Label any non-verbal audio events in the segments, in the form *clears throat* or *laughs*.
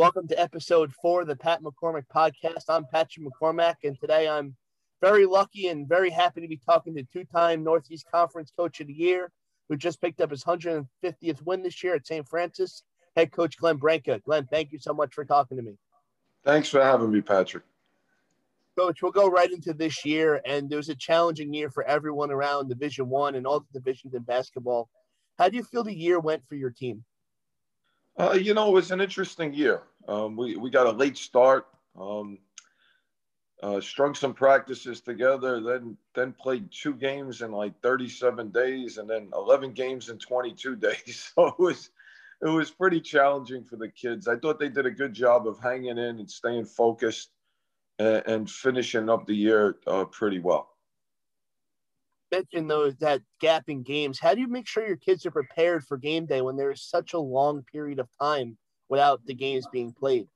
Welcome to episode four of the Pat McCormick podcast. I'm Patrick McCormack, and today I'm very lucky and very happy to be talking to two time Northeast Conference Coach of the Year, who just picked up his 150th win this year at St. Francis, head coach Glenn Braica. Glenn, thank you so much for talking to me. Thanks for having me, Patrick. Coach, we'll go right into this year, and it was a challenging year for everyone around Division One and all the divisions in basketball. How do you feel the year went for your team? Uh, you know, it was an interesting year. Um, we, we got a late start, um, uh, strung some practices together, then then played two games in like 37 days, and then 11 games in 22 *laughs* days. So it was it was pretty challenging for the kids. I thought they did a good job of hanging in and staying focused and, and finishing up the year uh, pretty well mentioned those that gap in games. How do you make sure your kids are prepared for game day when there is such a long period of time without the games being played?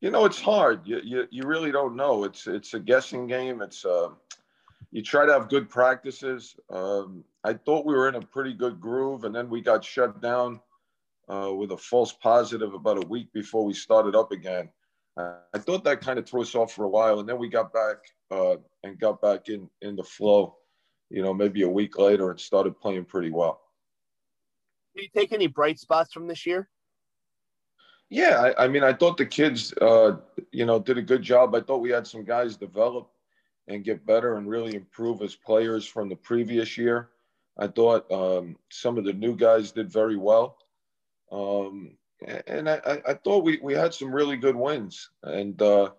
You know, it's hard. You you, you really don't know. It's it's a guessing game. It's uh, you try to have good practices. Um, I thought we were in a pretty good groove, and then we got shut down uh, with a false positive about a week before we started up again. I thought that kind of threw us off for a while, and then we got back uh, and got back in in the flow you know, maybe a week later and started playing pretty well. Did you take any bright spots from this year? Yeah, I, I mean, I thought the kids, uh, you know, did a good job. I thought we had some guys develop and get better and really improve as players from the previous year. I thought um, some of the new guys did very well. Um, and I, I, thought we, we had some really good wins. And, uh,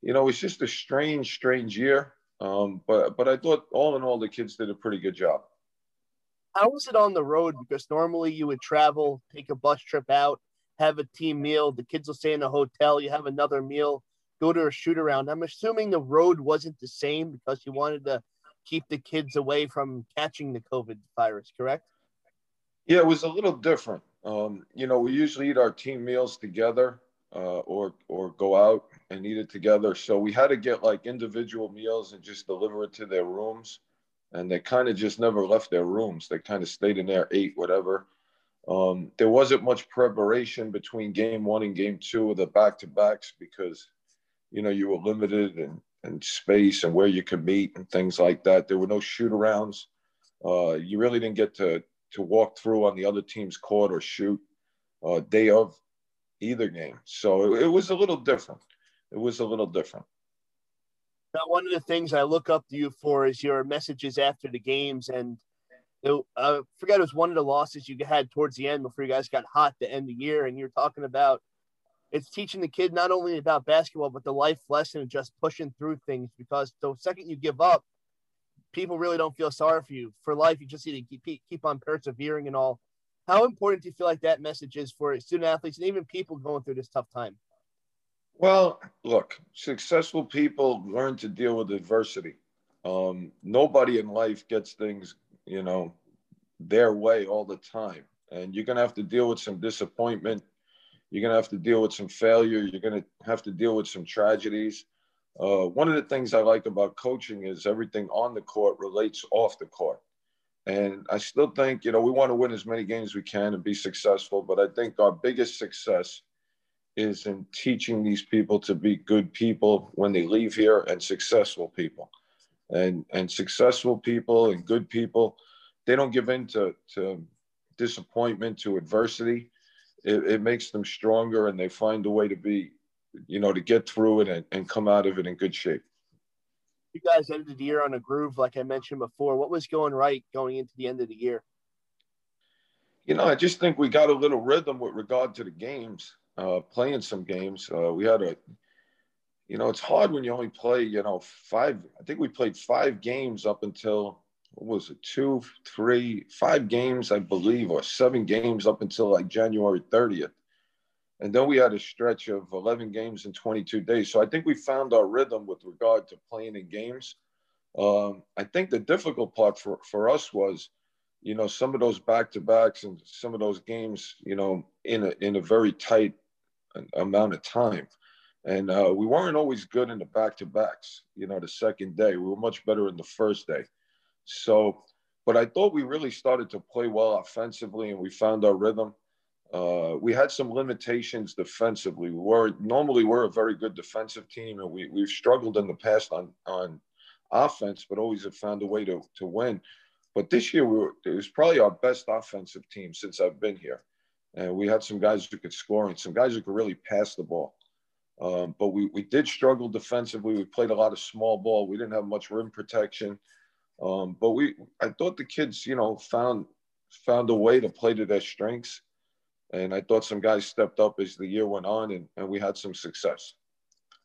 you know, it's just a strange, strange year. Um, but but I thought all in all the kids did a pretty good job. How was it on the road? Because normally you would travel, take a bus trip out, have a team meal. The kids will stay in a hotel. You have another meal, go to a shoot around. I'm assuming the road wasn't the same because you wanted to keep the kids away from catching the COVID virus. Correct? Yeah, it was a little different. Um, you know, we usually eat our team meals together uh, or or go out and eat it together. So we had to get like individual meals and just deliver it to their rooms. And they kind of just never left their rooms. They kind of stayed in there, ate whatever. Um, there wasn't much preparation between game one and game two of the back to backs because, you know, you were limited and, and space and where you could meet and things like that. There were no shoot arounds. Uh, you really didn't get to, to walk through on the other team's court or shoot uh, day of either game. So it, it was a little different. It was a little different. Now, one of the things I look up to you for is your messages after the games. And it, I forget it was one of the losses you had towards the end before you guys got hot to end of the year. And you're talking about it's teaching the kid not only about basketball, but the life lesson of just pushing through things because the second you give up, people really don't feel sorry for you. For life, you just need to keep, keep on persevering and all. How important do you feel like that message is for student athletes and even people going through this tough time? Well, look, successful people learn to deal with adversity. Um, nobody in life gets things, you know, their way all the time. And you're going to have to deal with some disappointment. You're going to have to deal with some failure. You're going to have to deal with some tragedies. Uh, one of the things I like about coaching is everything on the court relates off the court. And I still think, you know, we want to win as many games as we can and be successful. But I think our biggest success is in teaching these people to be good people when they leave here and successful people. And, and successful people and good people, they don't give in to, to disappointment, to adversity. It, it makes them stronger and they find a way to be, you know, to get through it and, and come out of it in good shape you guys ended the year on a groove, like I mentioned before. What was going right going into the end of the year? You know, I just think we got a little rhythm with regard to the games, uh, playing some games. Uh, we had a, you know, it's hard when you only play, you know, five. I think we played five games up until what was it, two, three, five games, I believe, or seven games up until like January 30th. And then we had a stretch of 11 games in 22 days. So I think we found our rhythm with regard to playing in games. Um, I think the difficult part for, for us was, you know, some of those back to backs and some of those games, you know, in a, in a very tight amount of time. And uh, we weren't always good in the back to backs, you know, the second day. We were much better in the first day. So, but I thought we really started to play well offensively and we found our rhythm. uh, we had some limitations defensively. We were normally we're a very good defensive team, and we we've struggled in the past on on offense, but always have found a way to to win. But this year we were, it was probably our best offensive team since I've been here, and we had some guys who could score and some guys who could really pass the ball. Um, but we, we did struggle defensively. We played a lot of small ball. We didn't have much rim protection. Um, but we, I thought the kids, you know, found found a way to play to their strengths. And I thought some guys stepped up as the year went on and, and we had some success.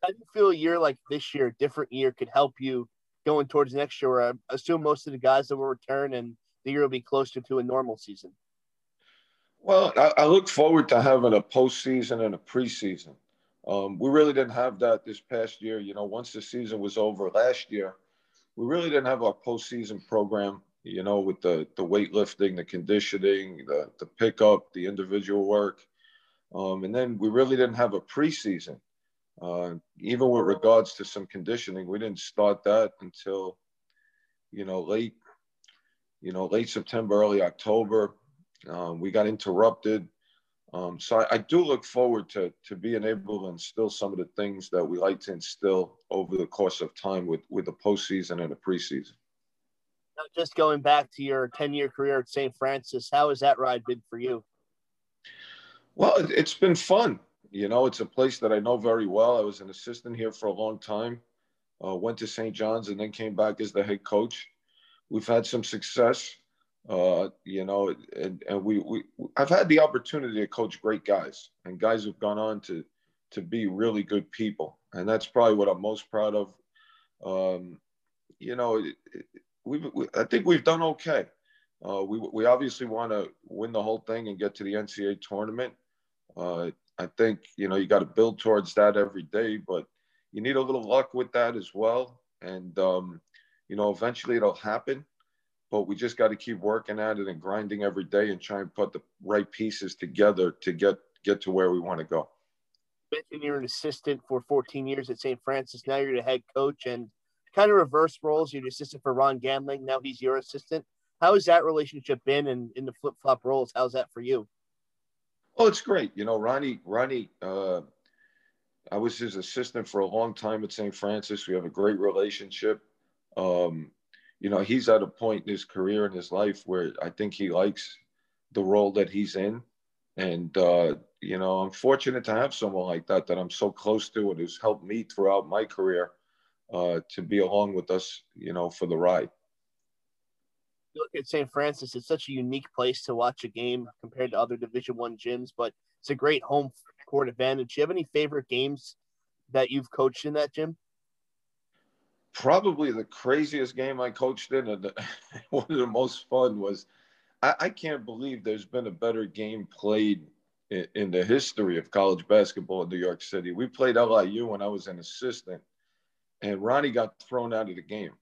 How do you feel a year like this year, a different year, could help you going towards next year? Where I assume most of the guys that will return and the year will be closer to a normal season. Well, I, I look forward to having a postseason and a preseason. Um, we really didn't have that this past year. You know, once the season was over last year, we really didn't have our postseason program you know, with the the weightlifting, the conditioning, the the pickup, the individual work, um, and then we really didn't have a preseason. Uh, even with regards to some conditioning, we didn't start that until, you know, late, you know, late September, early October. Um, we got interrupted. Um, so I, I, do look forward to to being able to instill some of the things that we like to instill over the course of time with with the postseason and the preseason just going back to your 10 year career at St. Francis, how has that ride been for you? Well, it's been fun. You know, it's a place that I know very well. I was an assistant here for a long time, uh, went to St. John's, and then came back as the head coach. We've had some success, uh, you know, and, and we, we I've had the opportunity to coach great guys and guys who've gone on to to be really good people, and that's probably what I'm most proud of. Um, you know, we've, we, I think we've done okay. Uh, we, we obviously want to win the whole thing and get to the NCAA tournament. Uh, I think, you know, you got to build towards that every day, but you need a little luck with that as well. And, um, you know, eventually it'll happen, but we just got to keep working at it and grinding every day and try and put the right pieces together to get, get to where we want to go. Mentioned you're an assistant for 14 years at St. Francis. Now you're the head coach. And kind of reverse roles. You're the assistant for Ron Ganulin. Now he's your assistant. How has that relationship been and in, in the flip flop roles? How's that for you? Well, it's great. You know, Ronnie, Ronnie, uh, I was his assistant for a long time at St. Francis. We have a great relationship. Um, you know, he's at a point in his career and his life where I think he likes the role that he's in. And, uh, you know, I'm fortunate to have someone like that that I'm so close to and who's helped me throughout my career uh, to be along with us, you know, for the ride. look at St. Francis; it's such a unique place to watch a game compared to other Division One gyms, but it's a great home court advantage. Do you have any favorite games that you've coached in that gym? Probably the craziest game I coached in, and *laughs* one of the most fun was. I, I can't believe there's been a better game played in, in the history of college basketball in New York City. We played LIU when I was an assistant and Ronnie got thrown out of the game.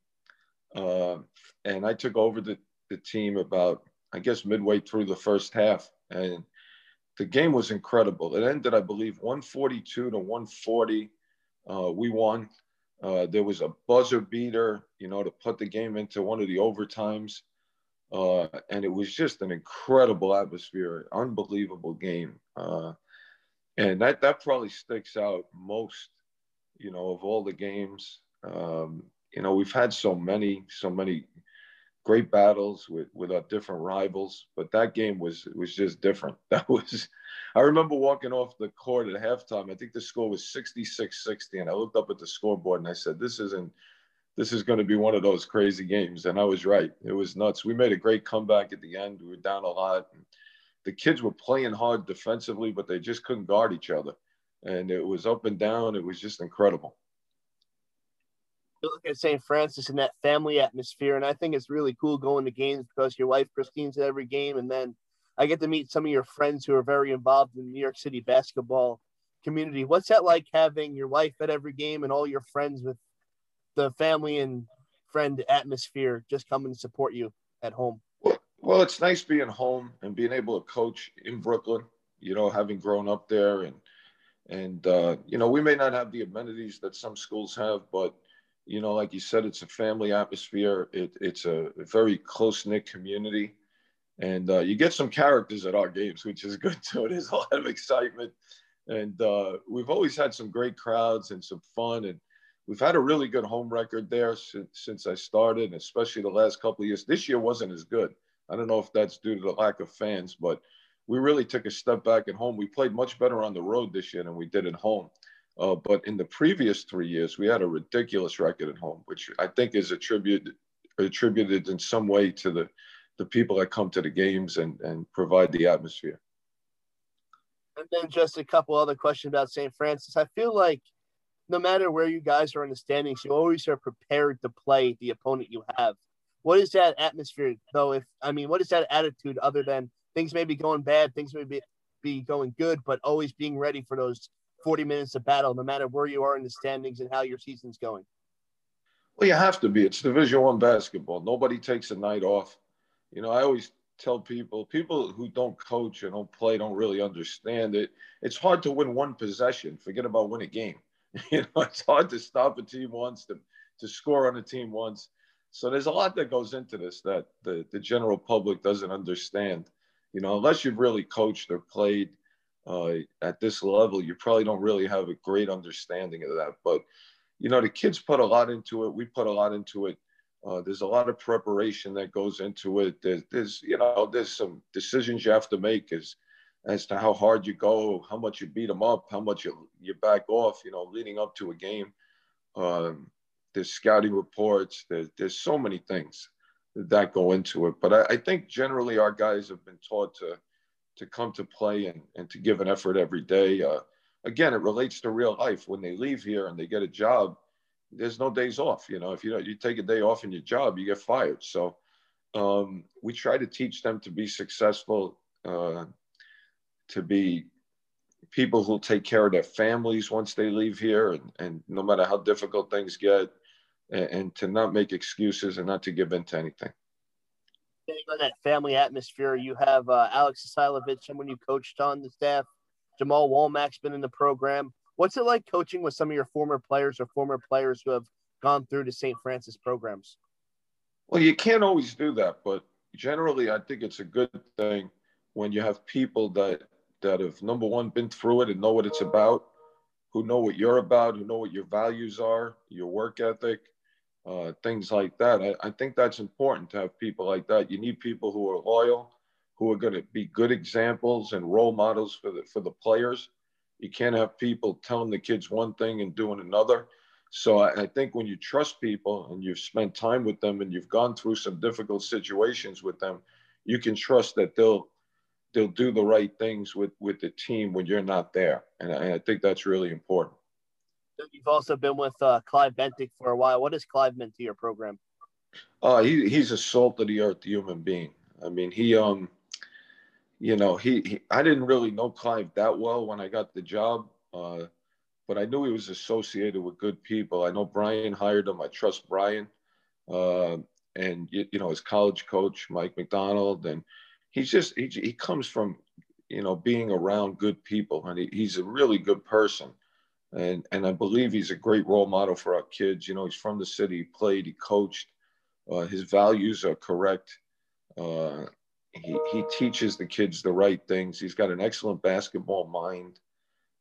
Uh, and I took over the, the team about, I guess, midway through the first half. And the game was incredible. It ended, I believe, 142 to 140. Uh, we won. Uh, there was a buzzer beater, you know, to put the game into one of the overtimes. Uh, and it was just an incredible atmosphere, unbelievable game. Uh, and that, that probably sticks out most you know, of all the games. Um, you know, we've had so many, so many great battles with, with our different rivals, but that game was was just different. *laughs* That was, I remember walking off the court at halftime. I think the score was 66-60, and I looked up at the scoreboard and I said, "This isn't." This is going to be one of those crazy games, and I was right. It was nuts. We made a great comeback at the end. We were down a lot. The kids were playing hard defensively, but they just couldn't guard each other and it was up and down. It was just incredible. You look at St. Francis and that family atmosphere, and I think it's really cool going to games because your wife Christine's at every game, and then I get to meet some of your friends who are very involved in New York City basketball community. What's that like having your wife at every game and all your friends with the family and friend atmosphere just coming to support you at home? Well, well, it's nice being home and being able to coach in Brooklyn. You know, having grown up there and and, uh, you know, we may not have the amenities that some schools have, but, you know, like you said, it's a family atmosphere. It, it's a very close knit community. and uh, you get some characters at our games, which is good too. There's a lot of excitement, and uh, we've always had some great crowds and some fun, and we've had a really good home record there since, since I started, especially the last couple of years. This year wasn't as good. I don't know if that's due to the lack of fans, but we really took a step back at home. We played much better on the road this year than we did at home. Uh, but in the previous three years, we had a ridiculous record at home, which I think is attributed attributed in some way to the the people that come to the games and and provide the atmosphere. And then just a couple other questions about St. Francis. I feel like no matter where you guys are in the standings, you always are prepared to play the opponent you have. What is that atmosphere though? If I mean, what is that attitude other than things may be going bad, things may be, be going good, but always being ready for those 40 minutes of battle, no matter where you are in the standings and how your season's going? Well, you have to be. It's Division One basketball. Nobody takes a night off. You know, I always tell people, people who don't coach and don't play don't really understand it. It's hard to win one possession. Forget about win a game. *laughs* You know, it's hard to stop a team once, to, to score on a team once. So there's a lot that goes into this that the, the general public doesn't understand. You know, unless you've really coached or played uh, at this level, you probably don't really have a great understanding of that. But, you know, the kids put a lot into it. We put a lot into it. Uh, there's a lot of preparation that goes into it. There's, there's, you know, there's some decisions you have to make as, as to how hard you go, how much you beat them up, how much you, you back off, you know, leading up to a game. Um, there's scouting reports. There's, there's so many things that go into it. But I, I, think generally our guys have been taught to to come to play and, and to give an effort every day. Uh, again, it relates to real life. When they leave here and they get a job, there's no days off. You know, if you know you take a day off in your job, you get fired. So um, we try to teach them to be successful, uh, to be people who'll take care of their families once they leave here, and, and no matter how difficult things get, and, and to not make excuses and not to give in to anything. On that family atmosphere, you have uh, Alex Asilovich, someone you coached on the staff. Jamal Womack's been in the program. What's it like coaching with some of your former players or former players who have gone through the St. Francis programs? Well, you can't always do that, but generally, I think it's a good thing when you have people that that have number one been through it and know what it's about, who know what you're about, who know what your values are, your work ethic, uh, things like that. I, I, think that's important to have people like that. You need people who are loyal, who are going to be good examples and role models for the for the players. You can't have people telling the kids one thing and doing another. So I, I think when you trust people and you've spent time with them and you've gone through some difficult situations with them, you can trust that they'll they'll do the right things with with the team when you're not there. And I, I think that's really important. You've also been with uh, Clive Bentic for a while. What has Clive meant to your program? Uh, he, he's a salt of the earth human being. I mean, he, um, you know, he, he, I didn't really know Clive that well when I got the job, uh, but I knew he was associated with good people. I know Brian hired him. I trust Brian, uh, and you, you know his college coach Mike McDonald, and he's just he, he comes from you know being around good people, and he, he's a really good person and and I believe he's a great role model for our kids. You know, he's from the city, he played, he coached. Uh, his values are correct. Uh, he he teaches the kids the right things. He's got an excellent basketball mind,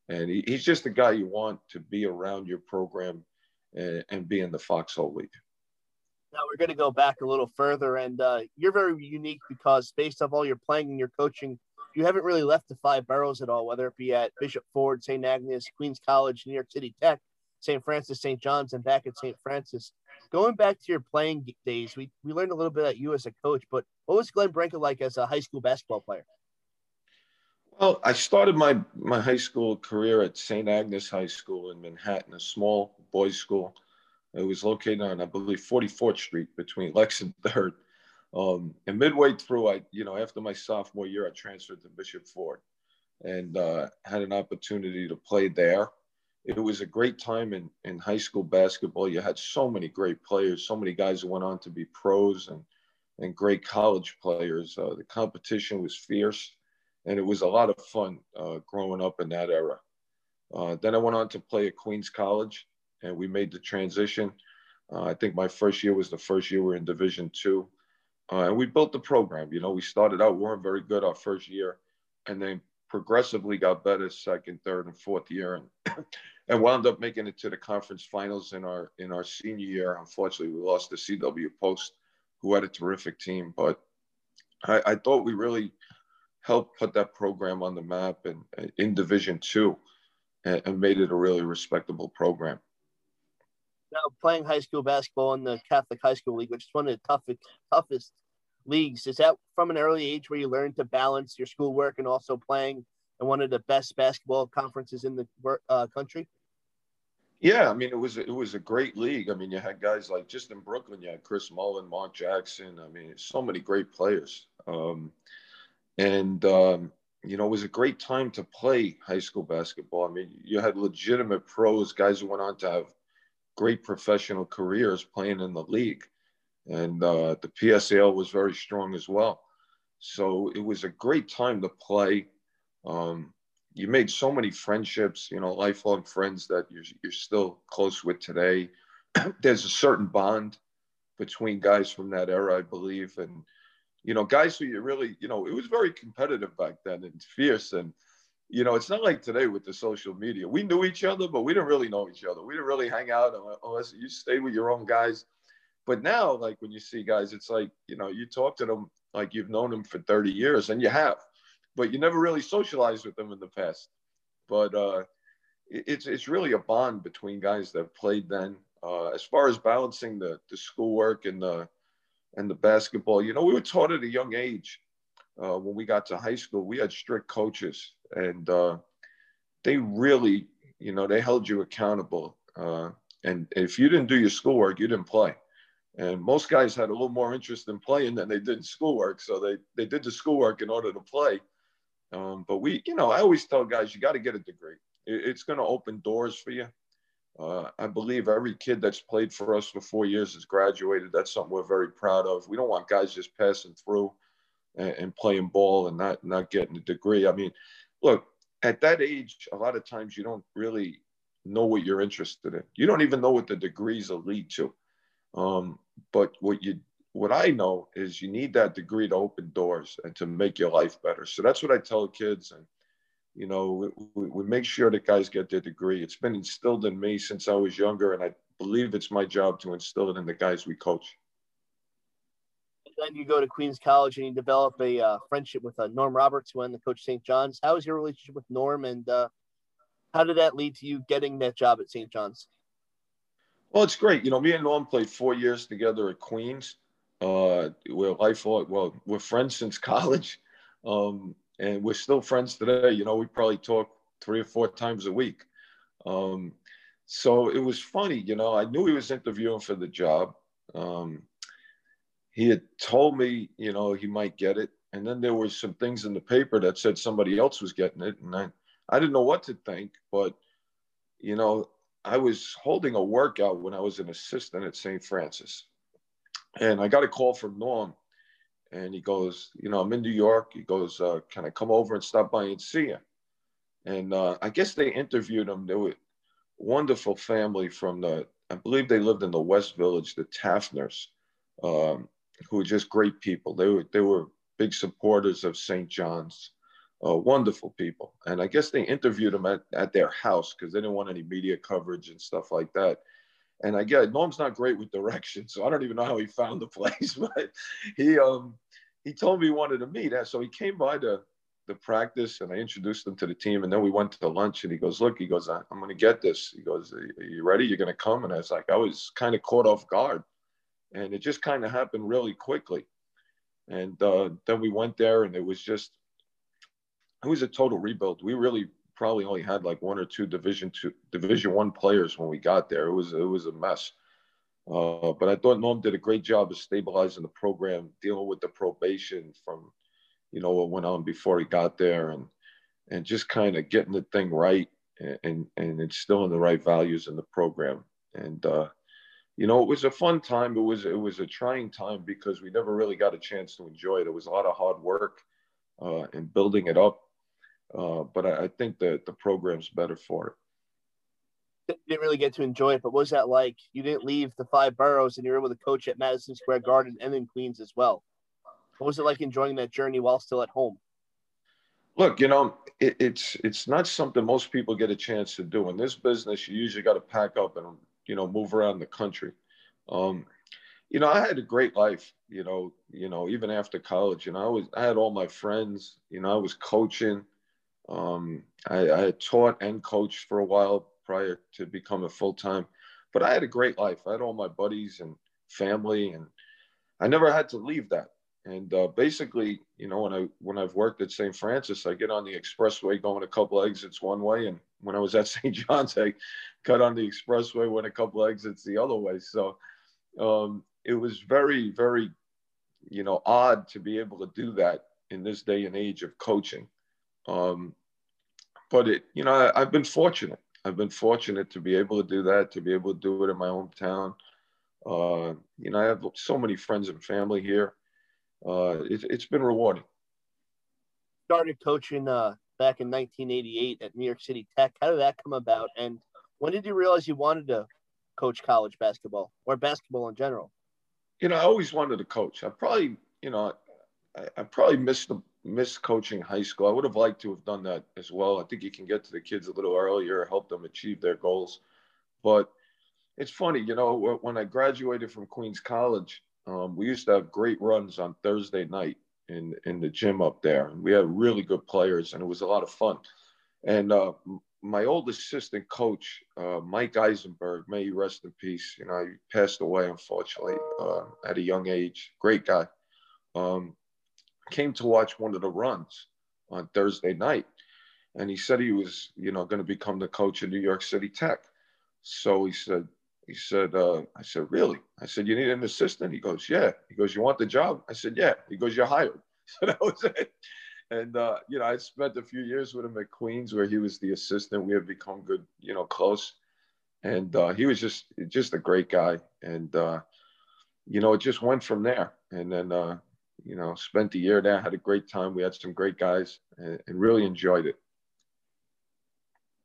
and he, he's just the guy you want to be around your program and, and be in the Foxhole League. Now we're going to go back a little further, and uh, you're very unique because based off all your playing and your coaching, you haven't really left the five boroughs at all, whether it be at Bishop Ford, St. Agnes, Queens College, New York City Tech, St. Francis, St. John's, and back at St. Francis. Going back to your playing days, we, we learned a little bit at you as a coach, but what was Glenn Braica like as a high school basketball player? Well, I started my, my high school career at St. Agnes High School in Manhattan, a small boys' school. It was located on, I believe, 44th Street between Lex and 3rd. Um, and midway through, I, you know, after my sophomore year, I transferred to Bishop Ford and uh, had an opportunity to play there. It was a great time in, in high school basketball. You had so many great players, so many guys who went on to be pros and, and great college players. Uh, the competition was fierce, and it was a lot of fun uh, growing up in that era. Uh, then I went on to play at Queens College, and we made the transition. Uh, I think my first year was the first year we were in Division two uh, and we built the program. You know, we started out weren't very good our first year, and then progressively got better second, third, and fourth year, and *clears throat* and wound up making it to the conference finals in our in our senior year. Unfortunately, we lost to CW Post, who had a terrific team, but I, I thought we really helped put that program on the map and in Division Two, and, and made it a really respectable program now playing high school basketball in the Catholic High School League, which is one of the toughest toughest leagues. Is that from an early age where you learned to balance your schoolwork and also playing in one of the best basketball conferences in the uh, country? Yeah, I mean it was it was a great league. I mean you had guys like just in Brooklyn, you had Chris Mullin, Mark Jackson. I mean so many great players, um, and um, you know it was a great time to play high school basketball. I mean you had legitimate pros, guys who went on to have great professional careers playing in the league. And uh, the PSAL was very strong as well. So it was a great time to play. Um, you made so many friendships, you know, lifelong friends that you're, you're still close with today. *clears throat* There's a certain bond between guys from that era, I believe. And, you know, guys who you really, you know, it was very competitive back then and fierce. And, you know, it's not like today with the social media. We knew each other, but we didn't really know each other. We didn't really hang out unless you stayed with your own guys. But now, like when you see guys, it's like, you know, you talk to them like you've known them for 30 years and you have, but you never really socialized with them in the past. But uh, it's, it's really a bond between guys that played then. Uh, as far as balancing the, the schoolwork and the, and the basketball, you know, we were taught at a young age. Uh, when we got to high school, we had strict coaches and uh, they really, you know, they held you accountable. Uh, and if you didn't do your schoolwork, you didn't play. And most guys had a little more interest in playing than they did in schoolwork, so they they did the schoolwork in order to play. Um, but we, you know, I always tell guys, you got to get a degree. It, it's going to open doors for you. Uh, I believe every kid that's played for us for four years has graduated. That's something we're very proud of. We don't want guys just passing through and, and playing ball and not not getting a degree. I mean, look, at that age, a lot of times you don't really know what you're interested in. You don't even know what the degrees will lead to. Um, but what you what I know is you need that degree to open doors and to make your life better. So that's what I tell kids. And, you know, we, we make sure that guys get their degree. It's been instilled in me since I was younger, and I believe it's my job to instill it in the guys we coach then you go to Queens College and you develop a uh, friendship with uh, Norm Roberts, who ended the coach St. John's. How was your relationship with Norm, and uh, how did that lead to you getting that job at St. John's? Well, it's great. You know, me and Norm played four years together at Queens. Uh, we're lifelong. Well, we're friends since *laughs* college, um, and we're still friends today. You know, we probably talk three or four times a week. Um, so it was funny. You know, I knew he was interviewing for the job. Um, he had told me, you know, he might get it. And then there was some things in the paper that said somebody else was getting it. And I, I didn't know what to think, but, you know, I was holding a workout when I was an assistant at St. Francis. And I got a call from Norm. And he goes, you know, I'm in New York. He goes, uh, can I come over and stop by and see you? And uh, I guess they interviewed him. They were wonderful family from the, I believe they lived in the West Village, the Taftners. Um, who were just great people. They were they were big supporters of St. John's, uh, wonderful people. And I guess they interviewed him at, at their house because they didn't want any media coverage and stuff like that. And I get Norm's not great with directions, *laughs* so I don't even know how he found the place, *laughs* but he um he told me he wanted to meet. So he came by the the practice and I introduced him to the team. And then we went to lunch and he goes, look, he goes, I'm going to get this. He goes, are you ready? You're going to come? And I was like, I was kind of caught off guard and it just kind of happened really quickly. And uh, then we went there, and it was just it was a total rebuild. We really probably only had like one or two Division two, Division one players when we got there. It was it was a mess. Uh, but I thought Norm did a great job of stabilizing the program, dealing with the probation from, you know, what went on before he got there, and and just kind of getting the thing right and, and instilling the right values in the program. And uh, you know, it was a fun time. It was it was a trying time because we never really got a chance to enjoy it. It was a lot of hard work uh, in building it up, uh, but I, I, think that the program's better for it. Didn't really get to enjoy it, but what was that like? You didn't leave the five boroughs, and you were able to coach at Madison Square Garden and in Queens as well. What was it like enjoying that journey while still at home? Look, you know, it, it's it's not something most people get a chance to do. In this business, you usually got to pack up and you know move around the country. Um, you know, I had a great life. You know, you know, even after college, you know, I was I had all my friends. You know, I was coaching. Um, I, I had taught and coached for a while prior to becoming full time, but I had a great life. I had all my buddies and family, and I never had to leave that. And uh, basically, you know, when I when I've worked at St. Francis, I get on the expressway going a couple exits one way, and when I was at *laughs* St. John's, I cut on the expressway went a couple exits the other way. So um, it was very, very, you know, odd to be able to do that in this day and age of coaching. Um, but it, you know, I, I've been fortunate. I've been fortunate to be able to do that, to be able to do it in my hometown. Uh, you know, I have so many friends and family here uh, it, has been rewarding. Started coaching uh, back in 1988 at New York City Tech. How did that come about? And when did you realize you wanted to coach college basketball or basketball in general? You know, I always wanted to coach. I probably, you know, I, I probably missed the missed coaching high school. I would have liked to have done that as well. I think you can get to the kids a little earlier, help them achieve their goals. But it's funny, you know, when I graduated from Queens College, um, we used to have great runs on Thursday night in in the gym up there, we had really good players, and it was a lot of fun. And uh, my old assistant coach, uh, Mike Eisenberg, may he rest in peace. You know, he passed away unfortunately uh, at a young age. Great guy. Um, came to watch one of the runs on Thursday night, and he said he was, you know, going to become the coach of New York City Tech. So he said, he said, uh, I said, really? I said, you need an assistant? He goes, yeah. He goes, you want the job? I said, yeah. He goes, you're hired. *laughs* So that was it. And, uh, you know, I spent a few years with him at Queens where he was the assistant. We had become good, you know, close. And uh, he was just, just a great guy. And, uh, you know, it just went from there. And then, uh, you know, spent a year there, had a great time. We had some great guys and, and really enjoyed it.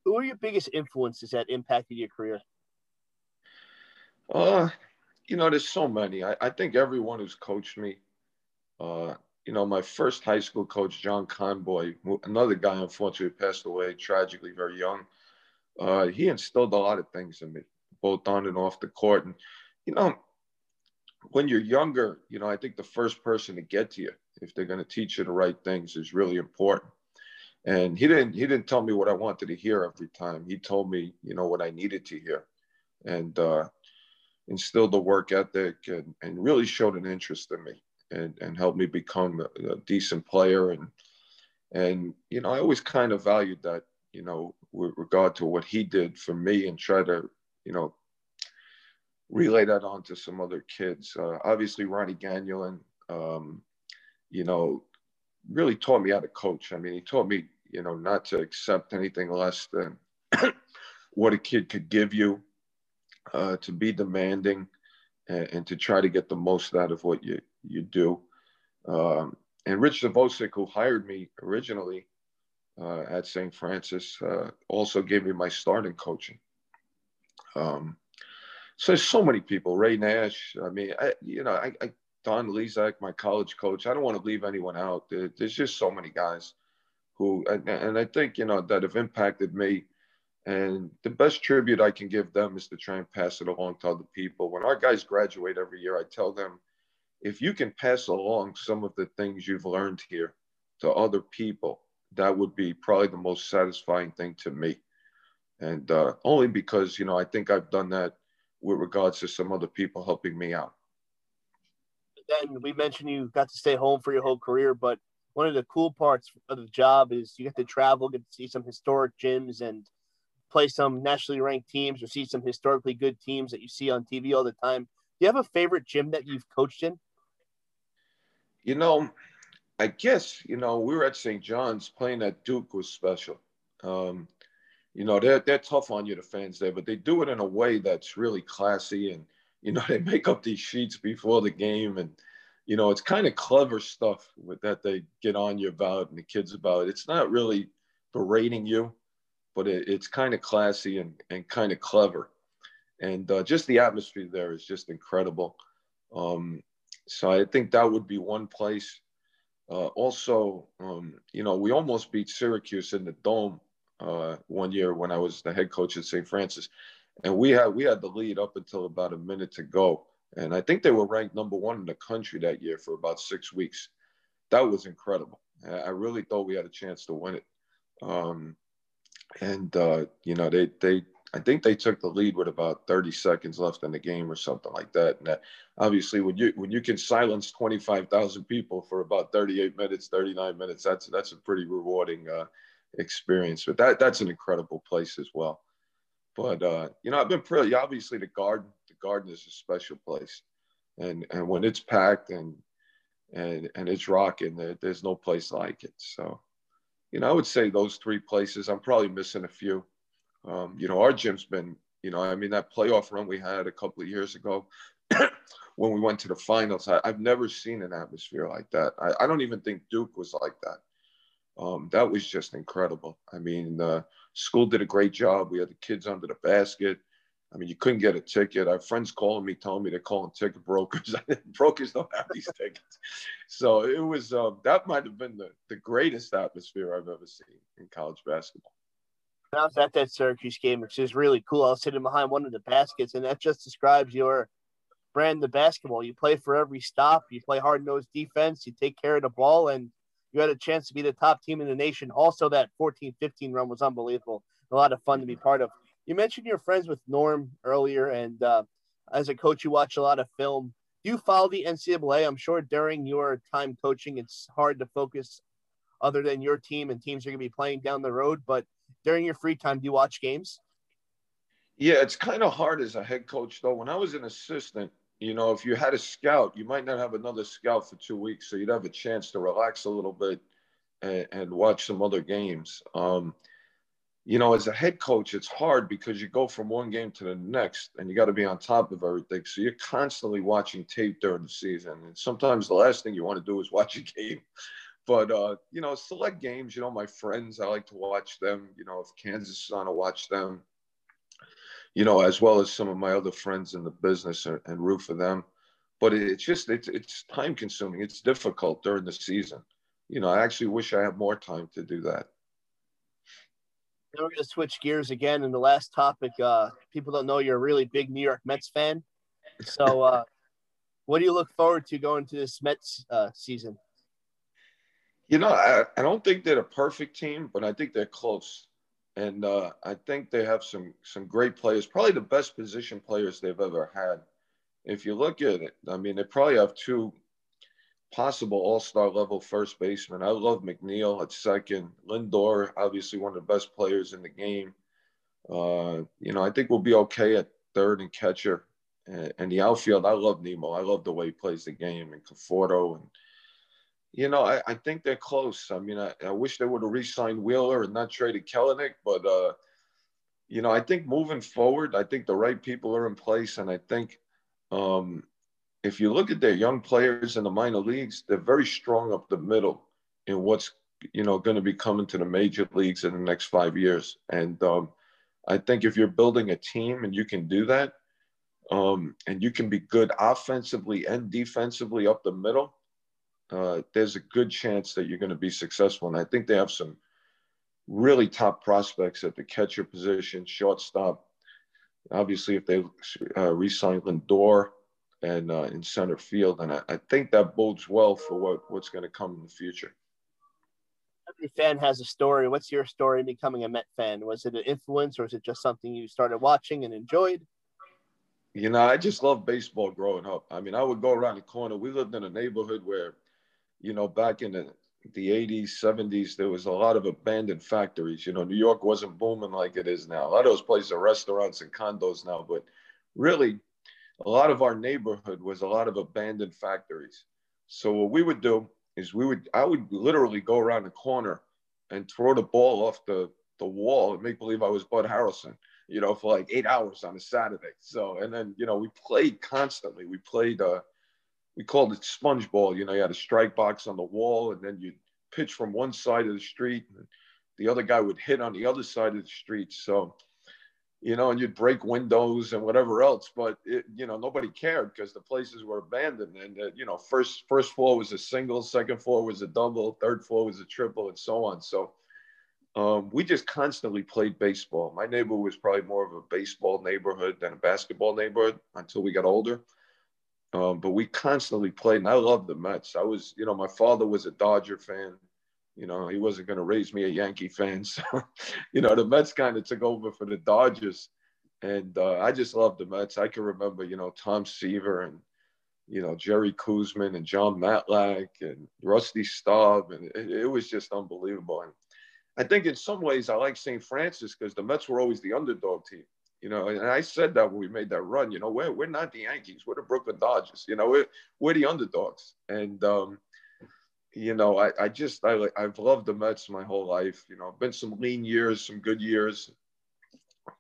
Who are your biggest influences that impacted your career? Uh, you know, there's so many. I, I think everyone who's coached me, uh, you know, my first high school coach, John Conboy, another guy unfortunately passed away tragically very young. Uh, he instilled a lot of things in me, both on and off the court. And, you know, when you're younger, you know, I think the first person to get to you, if they're going to teach you the right things, is really important. And he didn't he didn't tell me what I wanted to hear every time. He told me, you know, what I needed to hear. And uh, instilled the work ethic and, and really showed an interest in me and, and helped me become a, a decent player. And, and, you know, I always kind of valued that, you know, with regard to what he did for me and try to, you know, relay that on to some other kids. Uh, obviously, Ronnie Ganulin, um, you know, really taught me how to coach. I mean, he taught me, you know, not to accept anything less than *clears throat* what a kid could give you uh, to be demanding and, and, to try to get the most out of what you, you do. Um, and Rich Zvosec, who hired me originally uh, at St. Francis, uh, also gave me my starting coaching. Um, so there's so many people. Ray Nash. I mean, I, you know, I, I Don Lezak, my college coach. I don't want to leave anyone out. There, there's just so many guys who, and, and I think you know that have impacted me and the best tribute I can give them is to try and pass it along to other people. When our guys graduate every year, I tell them, if you can pass along some of the things you've learned here to other people, that would be probably the most satisfying thing to me. And uh, only because, you know, I think I've done that with regards to some other people helping me out. Then we mentioned you got to stay home for your whole career, but one of the cool parts of the job is you get to travel, get to see some historic gyms and play some nationally ranked teams or see some historically good teams that you see on TV all the time. Do you have a favorite gym that you've coached in? You know, I guess, you know, we were at St. John's playing at Duke was special. Um, you know, they're, they're tough on you, the fans there, but they do it in a way that's really classy. And, you know, *laughs* they make up these sheets before the game. And, you know, it's kind of clever stuff with that they get on you about and the kids about. It's not really berating you but it, it's kind of classy and, and kind of clever. And uh, just the atmosphere there is just incredible. Um, so I think that would be one place. Uh, also, um, you know, we almost beat Syracuse in the dome uh, one year when I was the head coach at St. Francis, and we had we had the lead up until about a minute to go, and I think they were ranked number one in the country that year for about six weeks. That was incredible. I really thought we had a chance to win it, um, and uh, you know they they I think they took the lead with about 30 seconds left in the game or something like that. And that, obviously, when you when you can silence 25,000 people for about 38 minutes, 39 minutes, that's that's a pretty rewarding uh, experience. But that that's an incredible place as well. But uh, you know, I've been pretty obviously the garden. The garden is a special place, and and when it's packed and and and it's rocking, there, there's no place like it. So, you know, I would say those three places. I'm probably missing a few. Um, you know, our gym's been, you know, I mean, that playoff run we had a couple of years ago *clears throat* when we went to the finals, I, have never seen an atmosphere like that. I, I, don't even think Duke was like that. Um, that was just incredible. I mean, the school did a great job. We had the kids under the basket. I mean, you couldn't get a ticket. Our friends calling me, telling me they're calling ticket brokers. *laughs* brokers don't have these tickets. So it was, uh, that might have been the, the greatest atmosphere I've ever seen in college basketball. I was at that Syracuse game, which is really cool. I was sitting behind one of the baskets, and that just describes your brand of basketball. You play for every stop, you play hard nosed defense, you take care of the ball, and you had a chance to be the top team in the nation. Also, that 14 15 run was unbelievable. A lot of fun to be part of. You mentioned you're friends with Norm earlier, and uh, as a coach, you watch a lot of film. Do you follow the NCAA? I'm sure during your time coaching, it's hard to focus other than your team and teams you're going to be playing down the road. But during your free time, do you watch games? Yeah, it's kind of hard as a head coach, though. When I was an assistant, you know, if you had a scout, you might not have another scout for two weeks, so you'd have a chance to relax a little bit and, and watch some other games. Um, you know, as a head coach, it's hard because you go from one game to the next and you got to be on top of everything. So you're constantly watching tape during the season. And sometimes the last thing you want to do is *laughs* watch a game. But uh, you know, select games. You know, my friends, I like to watch them. You know, if Kansas is on, to watch them. You know, as well as some of my other friends in the business and, and root for them. But it's just it's it's time consuming. It's difficult during the season. You know, I actually wish I had more time to do that. Now we're going to switch gears again. And the last topic, uh, people don't know you're a really big New York Mets fan. So, *laughs* uh, what do you look forward to going to this Mets uh, season? You know, I, I don't think they're a perfect team, but I think they're close. And uh, I think they have some some great players, probably the best position players they've ever had. If you look at it, I mean, they probably have two possible all-star level first baseman. I love McNeil at second. Lindor, obviously one of the best players in the game. Uh, you know, I think we'll be okay at third and catcher. And, and the outfield, I love Nimmo. I love the way he plays the game and Conforto and – you know, I, I think they're close. I mean, I, I wish they would have re-signed Wheeler and not traded Kelenic, but uh, you know, I think moving forward, I think the right people are in place, and I think um, if you look at their young players in the minor leagues, they're very strong up the middle in what's you know going to be coming to the major leagues in the next five years. And um, I think if you're building a team and you can do that, um, and you can be good offensively and defensively up the middle, uh, there's a good chance that you're going to be successful. And I think they have some really top prospects at the catcher position, shortstop. Obviously, if they uh, re-sign Lindor and uh, in center field, and I, I, think that bodes well for what, what's going to come in the future. Every fan has a story. What's your story becoming a Met fan? Was it an influence, or is it just something you started watching and enjoyed? You know, I just love baseball growing up. I mean, I would go around the corner. We lived in a neighborhood where you know, back in the, the 80s, 70s, there was a lot of abandoned factories. You know, New York wasn't booming like it is now. A lot of those places are restaurants and condos now, but really, a lot of our neighborhood was a lot of abandoned factories. So what we would do is we would, I would literally go around the corner and throw the ball off the, the wall and make believe I was Bud Harrelson, you know, for like eight hours on a Saturday. So, and then, you know, we played constantly. We played, uh, we called it sponge ball. You know, you had a strike box on the wall, and then you'd pitch from one side of the street, and the other guy would hit on the other side of the street. So, you know, and you'd break windows and whatever else. But it, you know, nobody cared because the places were abandoned. And uh, you know, first first floor was a single, second floor was a double, third floor was a triple, and so on. So um, we just constantly played baseball. My neighborhood was probably more of a baseball neighborhood than a basketball neighborhood until we got older. Um, but we constantly played, and I loved the Mets. I was, you know, my father was a Dodger fan. You know, he wasn't going to raise me a Yankee fan. *laughs* So, you know, the Mets kind of took over for the Dodgers. And uh, I just loved the Mets. I can remember, you know, Tom Seaver and, you know, Jerry Koosman and Jon Matlack and Rusty Staub. And it, it was just unbelievable. And I think in some ways I like St. Francis because the Mets were always the underdog team. You know, and I said that when we made that run, you know, we're, we're not the Yankees, we're the Brooklyn Dodgers. You know, we're, we're the underdogs. And, um, you know, I, I just, I, I've loved the Mets my whole life. You know, been some lean years, some good years,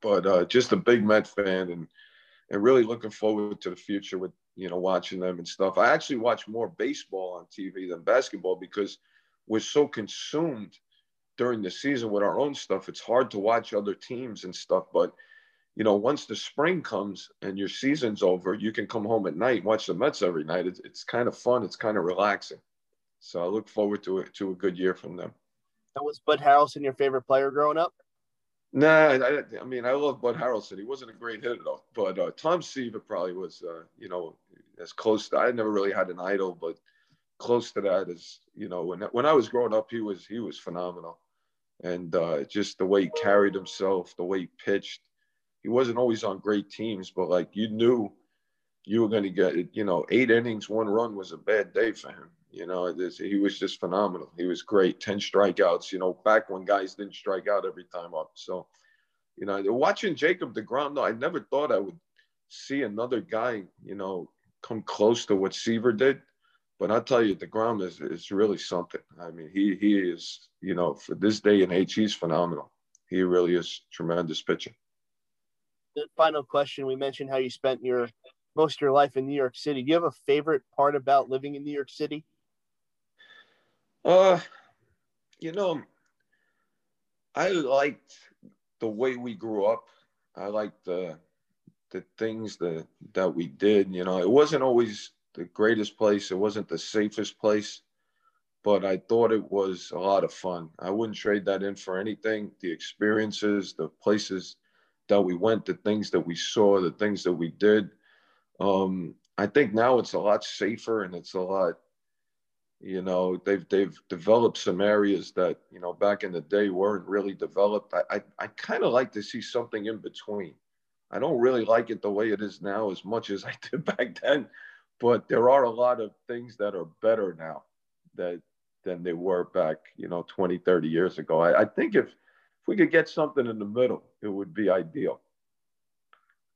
but uh, just a big Met fan and, and really looking forward to the future with, you know, watching them and stuff. I actually watch more baseball on TV than basketball because we're so consumed during the season with our own stuff. It's hard to watch other teams and stuff, but you know, once the spring comes and your season's over, you can come home at night watch the Mets every night. It's, it's kind of fun. It's kind of relaxing. So I look forward to it to a good year from them. And was Bud Harrelson your favorite player growing up? Nah, I, I mean I love Bud Harrelson. He wasn't a great hitter though, but uh, Tom Seaver probably was. Uh, you know, as close to I never really had an idol, but close to that is you know when when I was growing up, he was he was phenomenal, and uh, just the way he carried himself, the way he pitched. He wasn't always on great teams, but like you knew you were going to get you know eight innings, one run was a bad day for him you know, he was just phenomenal. He was great. 10 strikeouts, you know, back when guys didn't strike out every time up. So, you know, watching Jacob DeGrom, no, I never thought I would see another guy, you know, come close to what Seaver did. But I'll tell you, DeGrom is, is really something. I mean, he, he is, you know, for this day and age, he's phenomenal. He really is tremendous pitcher. The final question we mentioned how you spent your most of your life in New York City. Do you have a favorite part about living in New York City? Uh, you know, I liked the way we grew up. I liked the the things that that we did. You know, it wasn't always the greatest place. It wasn't the safest place, but I thought it was a lot of fun. I wouldn't trade that in for anything. The experiences, the places that we went, the things that we saw, the things that we did. Um, I think now it's a lot safer and it's a lot you know, they've they've developed some areas that you know back in the day weren't really developed. I I, I kind of like to see something in between. I don't really like it the way it is now as much as I *laughs* did back then, but there are a lot of things that are better now that than they were back, you know, 20, 30 years ago. I, I think if if we could get something in the middle, it would be ideal.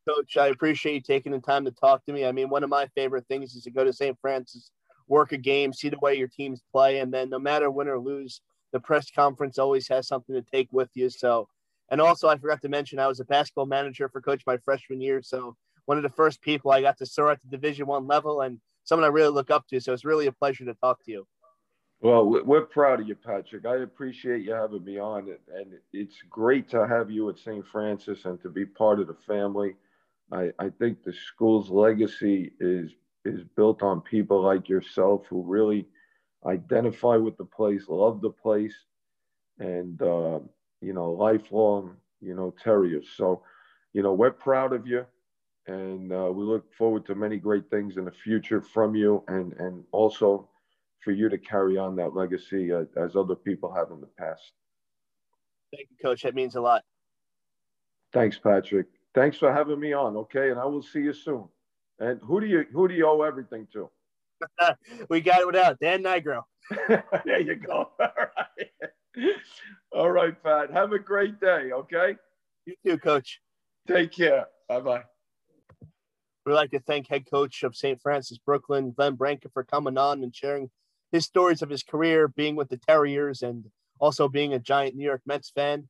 Coach, I appreciate you taking the time to talk to me. I mean, one of my favorite things is to go to St. Francis work a game, see the way your teams play, and then no matter win or lose, the press conference always has something to take with you. So, and also I forgot to mention I was a basketball manager for coach my freshman year, so one of the first people I got to serve at the Division One level, and someone I really look up to. So it's really a pleasure to talk to you. Well, we're proud of you, Patrick. I appreciate you having me on, and it's great to have you at St. Francis and to be part of the family. I, I think the school's legacy is is built on people like yourself who really identify with the place, love the place, and uh, you know, lifelong, you know, terriers. So, you know, we're proud of you, and uh, we look forward to many great things in the future from you, and and also for you to carry on that legacy uh, as other people have in the past. Thank you, Coach. That means a lot. Thanks, Patrick. Thanks for having me on. Okay, and I will see you soon. And who do you who do you owe everything to? *laughs* we got it without Dan Nigro. *laughs* there you go. *laughs* All right. All right, Pat. Have a great day. Okay. You too, Coach. Take care. Bye bye. We'd like to thank head coach of St. Francis Brooklyn, Glenn Braica, for coming on and sharing his stories of his career, being with the Terriers, and also being a giant New York Mets fan.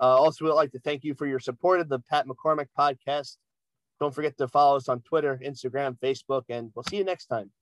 Uh, also, we'd like to thank you for your support of the Pat McCormick podcast. Don't forget to follow us on Twitter, Instagram, Facebook, and we'll see you next time.